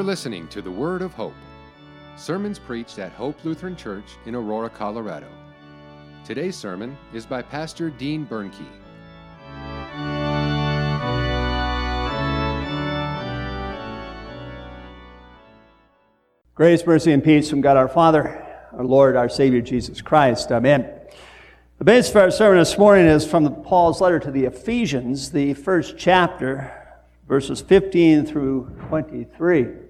You're listening to the Word of Hope, sermons preached at Hope Lutheran Church in Aurora, Colorado. Today's sermon is by Pastor Dean Bernke. Grace, mercy, and peace from God our Father, our Lord, our Savior, Jesus Christ. Amen. The basis for our sermon this morning is from Paul's letter to the Ephesians, the first chapter, verses 15 through 23.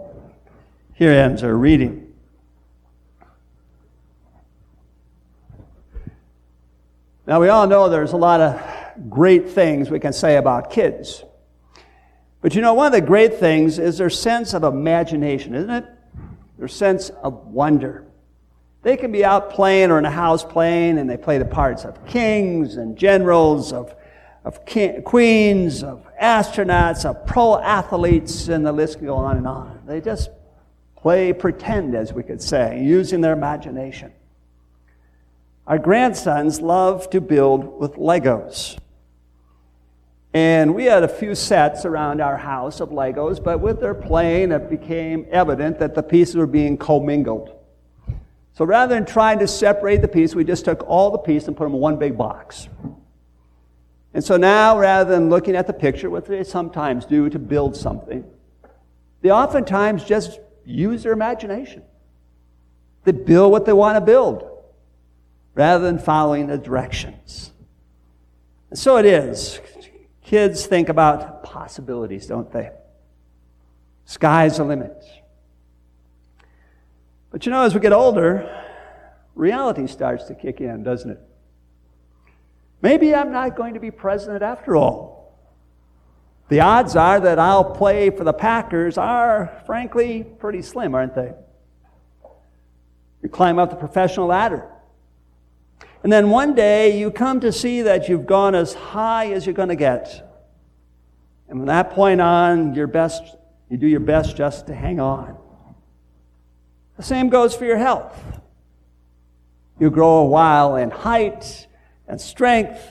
Here ends our reading. Now, we all know there's a lot of great things we can say about kids. But you know, one of the great things is their sense of imagination, isn't it? Their sense of wonder. They can be out playing or in a house playing, and they play the parts of kings and generals, of, of king, queens, of astronauts, of pro athletes, and the list can go on and on. They just play pretend, as we could say, using their imagination. Our grandsons love to build with Legos. And we had a few sets around our house of Legos, but with their playing, it became evident that the pieces were being commingled. So rather than trying to separate the pieces, we just took all the pieces and put them in one big box. And so now, rather than looking at the picture, what they sometimes do to build something, they oftentimes just use their imagination. They build what they want to build rather than following the directions. And so it is. Kids think about possibilities, don't they? Sky's the limit. But you know, as we get older, reality starts to kick in, doesn't it? Maybe I'm not going to be president after all. The odds are that I'll play for the Packers are, frankly, pretty slim, aren't they? You climb up the professional ladder. And then one day you come to see that you've gone as high as you're going to get. And from that point on, your best, you do your best just to hang on. The same goes for your health. You grow a while in height and strength,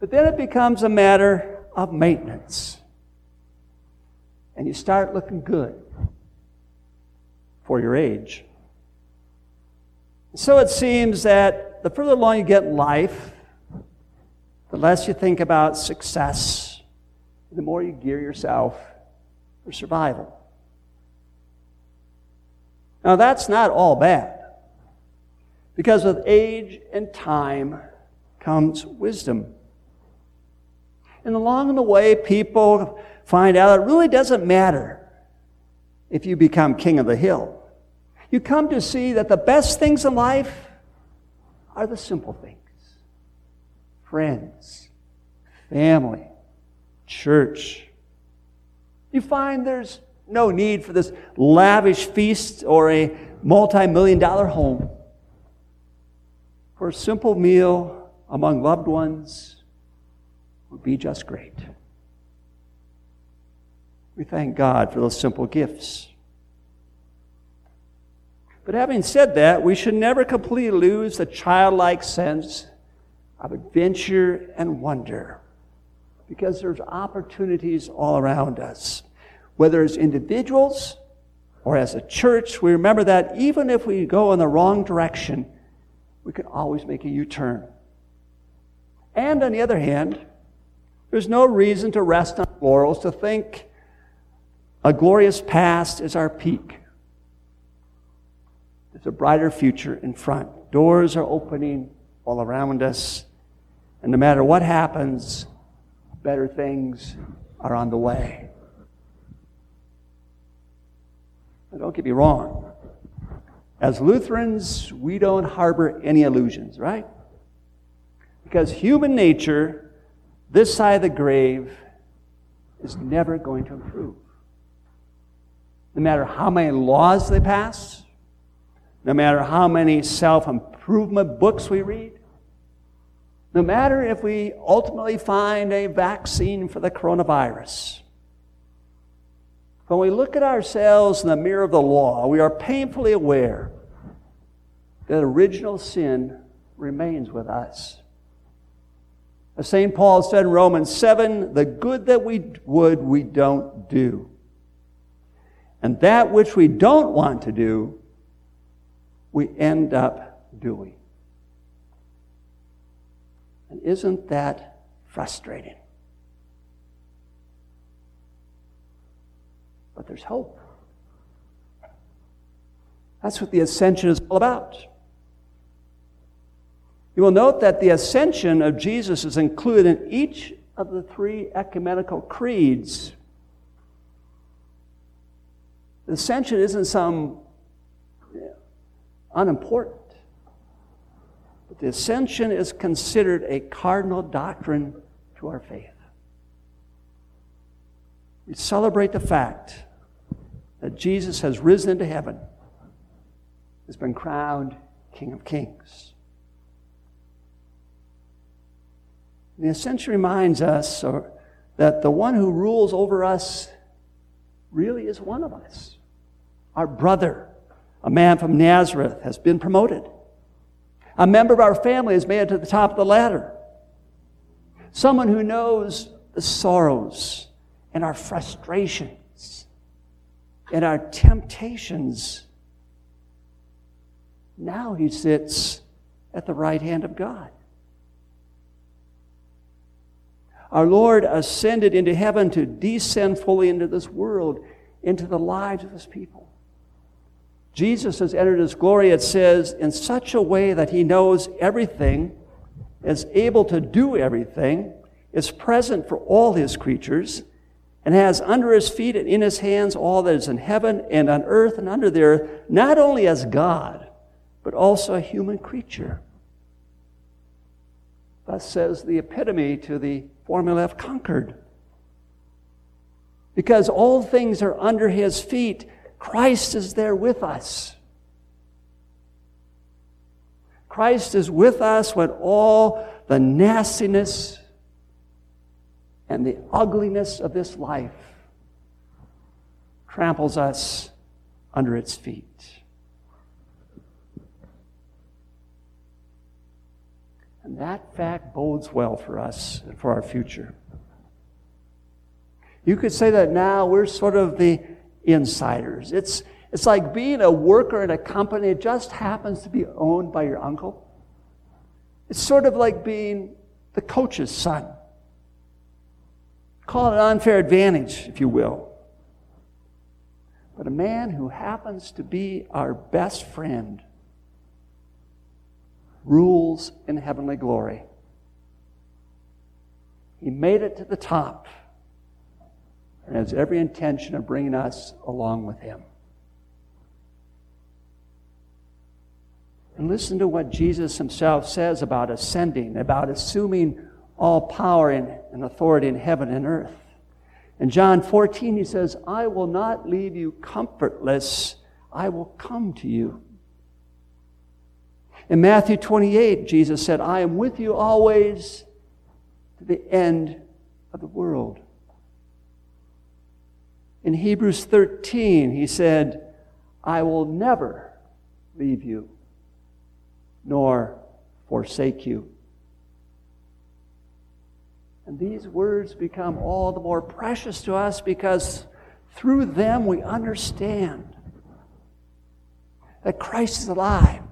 but then it becomes a matter of maintenance. And you start looking good for your age. So it seems that the further along you get in life, the less you think about success, the more you gear yourself for survival. Now, that's not all bad. Because with age and time comes wisdom. And along the way, people find out it really doesn't matter if you become king of the hill. You come to see that the best things in life are the simple things friends, family, church. You find there's no need for this lavish feast or a multi million dollar home. For a simple meal among loved ones would be just great. We thank God for those simple gifts. But having said that, we should never completely lose the childlike sense of adventure and wonder because there's opportunities all around us. Whether as individuals or as a church, we remember that even if we go in the wrong direction, we can always make a U turn. And on the other hand, There's no reason to rest on laurels, to think a glorious past is our peak. There's a brighter future in front. Doors are opening all around us. And no matter what happens, better things are on the way. Now, don't get me wrong. As Lutherans, we don't harbor any illusions, right? Because human nature, this side of the grave, is never going to improve. No matter how many laws they pass, no matter how many self improvement books we read, no matter if we ultimately find a vaccine for the coronavirus, when we look at ourselves in the mirror of the law, we are painfully aware that original sin remains with us. As St. Paul said in Romans 7, the good that we would, we don't do. And that which we don't want to do, we end up doing. And isn't that frustrating? But there's hope. That's what the ascension is all about. You will note that the ascension of Jesus is included in each of the three ecumenical creeds. The ascension isn't some unimportant, but the ascension is considered a cardinal doctrine to our faith. We celebrate the fact that Jesus has risen into heaven, has been crowned King of Kings. The ascension reminds us or, that the one who rules over us really is one of us. Our brother, a man from Nazareth, has been promoted. A member of our family has made it to the top of the ladder. Someone who knows the sorrows and our frustrations and our temptations. Now he sits at the right hand of God. Our Lord ascended into heaven to descend fully into this world, into the lives of his people. Jesus has entered his glory, it says, in such a way that he knows everything, is able to do everything, is present for all his creatures, and has under his feet and in his hands all that is in heaven and on earth and under the earth, not only as God, but also a human creature. Thus says the epitome to the formula of Concord. Because all things are under his feet, Christ is there with us. Christ is with us when all the nastiness and the ugliness of this life tramples us under its feet. And that fact bodes well for us and for our future. You could say that now we're sort of the insiders. It's, it's like being a worker in a company that just happens to be owned by your uncle. It's sort of like being the coach's son. Call it an unfair advantage, if you will. But a man who happens to be our best friend rules in heavenly glory. He made it to the top and has every intention of bringing us along with him. And listen to what Jesus himself says about ascending, about assuming all power and, authority in heaven and earth. In John 14, he says, I will not leave you comfortless, I will come to you. In Matthew 28, Jesus said, I am with you always to the end of the world. In Hebrews 13, he said, I will never leave you nor forsake you. And these words become all the more precious to us because through them we understand that Christ is alive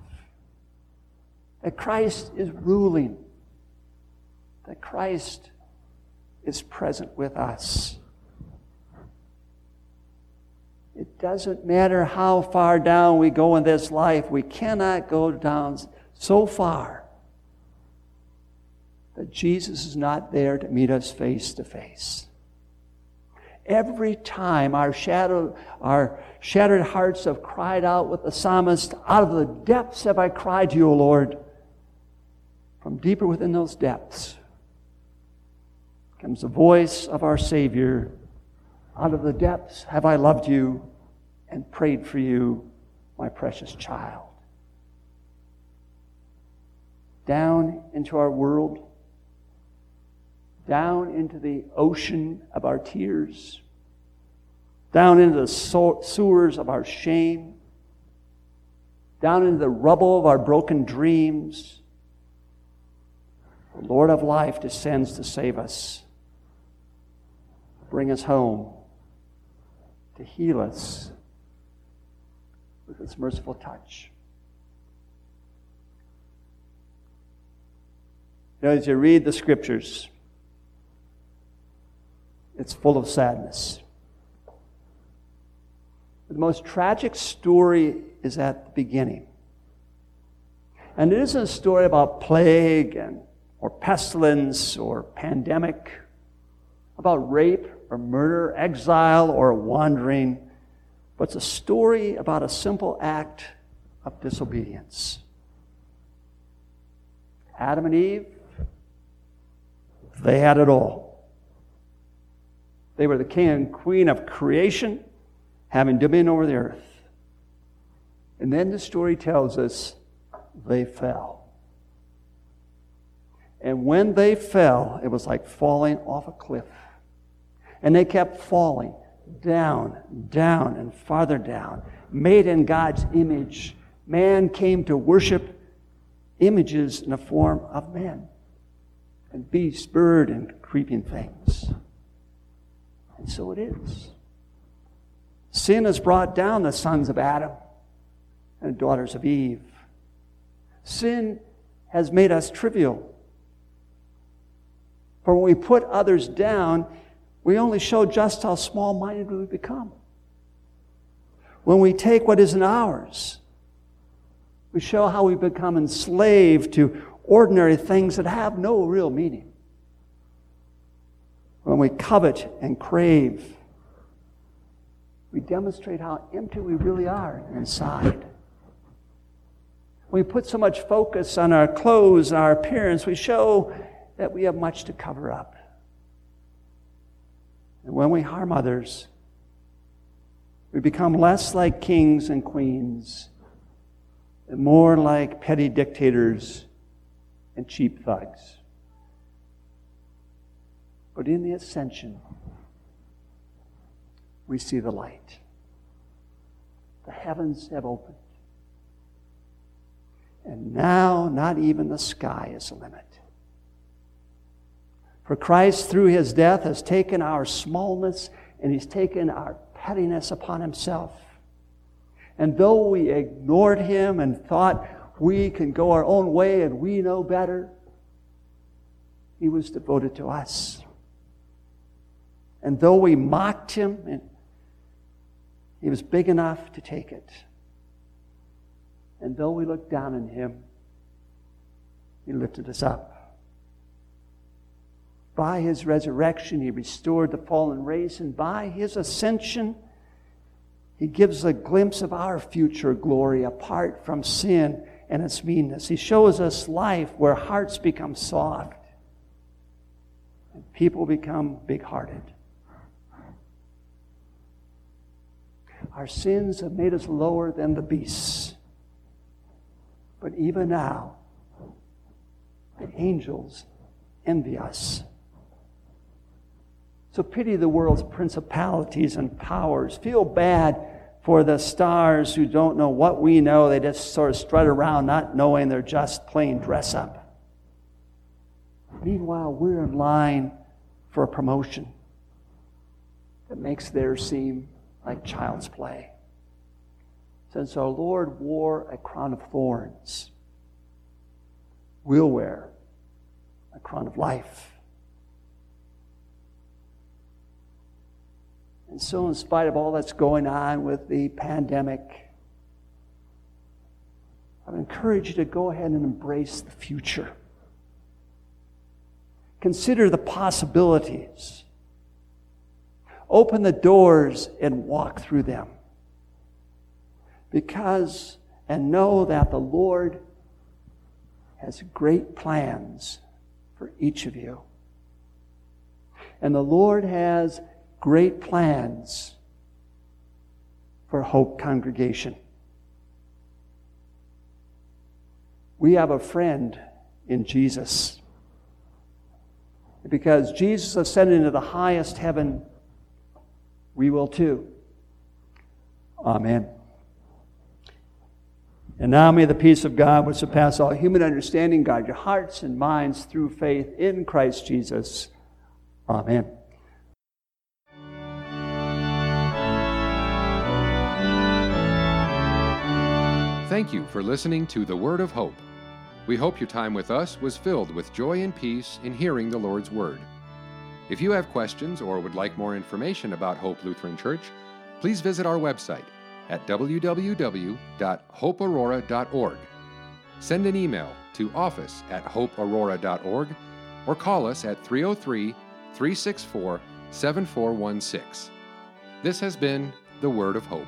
that Christ is ruling, that Christ is present with us. It doesn't matter how far down we go in this life, we cannot go down so far that Jesus is not there to meet us face to face. Every time our, shadow, our shattered hearts have cried out with the psalmist, Out of the depths have I cried to you, O Lord. From deeper within those depths comes the voice of our Savior. Out of the depths have I loved you and prayed for you, my precious child. Down into our world down into the ocean of our tears, down into the sewers of our shame, down into the rubble of our broken dreams. The Lord of life descends to save us, bring us home, to heal us with His merciful touch. You know, as you read the scriptures, it's full of sadness. The most tragic story is at the beginning. And it isn't a story about plague and, or pestilence or pandemic, about rape or murder, exile or wandering, but it's a story about a simple act of disobedience. Adam and Eve, they had it all. They were the king and queen of creation, having dominion over the earth. And then the story tells us they fell. And when they fell, it was like falling off a cliff. And they kept falling down, down, and farther down, made in God's image. Man came to worship images in the form of men and beasts, bird, and creeping things. And so it is. Sin has brought down the sons of Adam and daughters of Eve. Sin has made us trivial. For when we put others down, we only show just how small minded we become. When we take what isn't ours, we show how we become enslaved to ordinary things that have no real meaning when we covet and crave, we demonstrate how empty we really are inside. When we put so much focus on our clothes and our appearance, we show that we have much to cover up. And when we harm others, we become less like kings and queens and more like petty dictators and cheap thugs. But in the ascension, we see the light. The heavens have opened. And now, not even the sky is a limit. For Christ, through his death, has taken our smallness and he's taken our pettiness upon himself. And though we ignored him and thought we can go our own way and we know better, he was devoted to us. And though we mocked him, he was big enough to take it. And though we looked down on him, he lifted us up. By his resurrection, he restored the fallen race, and by his ascension, he gives a glimpse of our future glory apart from sin and its meanness. He shows us life where hearts become soft and people become big hearted. Our sins have made us lower than the beasts. But even now, the angels envy us. So pity the world's principalities and powers. Feel bad for the stars who don't know what we know. They just sort of strut around not knowing they're just plain dress up. Meanwhile, we're in line for a promotion that makes theirs seem like child's play. Since our Lord wore a crown of thorns, we'll wear a crown of life. And so, in spite of all that's going on with the pandemic, I would encourage you to go ahead and embrace the future. Consider the possibilities. Open the doors and walk through them. Because, and know that the Lord has great plans for each of you. And the Lord has great plans for Hope Congregation. We have a friend in Jesus. Because Jesus ascended into the highest heaven, we will too. Amen. And now may the peace of God, which surpasses all human understanding, guide your hearts and minds through faith in Christ Jesus. Amen. Thank you for listening to the Word of Hope. We hope your time with us was filled with joy and peace in hearing the Lord's Word. If you have questions or would like more information about Hope Lutheran Church, please visit our website at www.hopeaurora.org. Send an email to office at hopeaurora.org or call us at 303 364 7416. This has been the Word of Hope.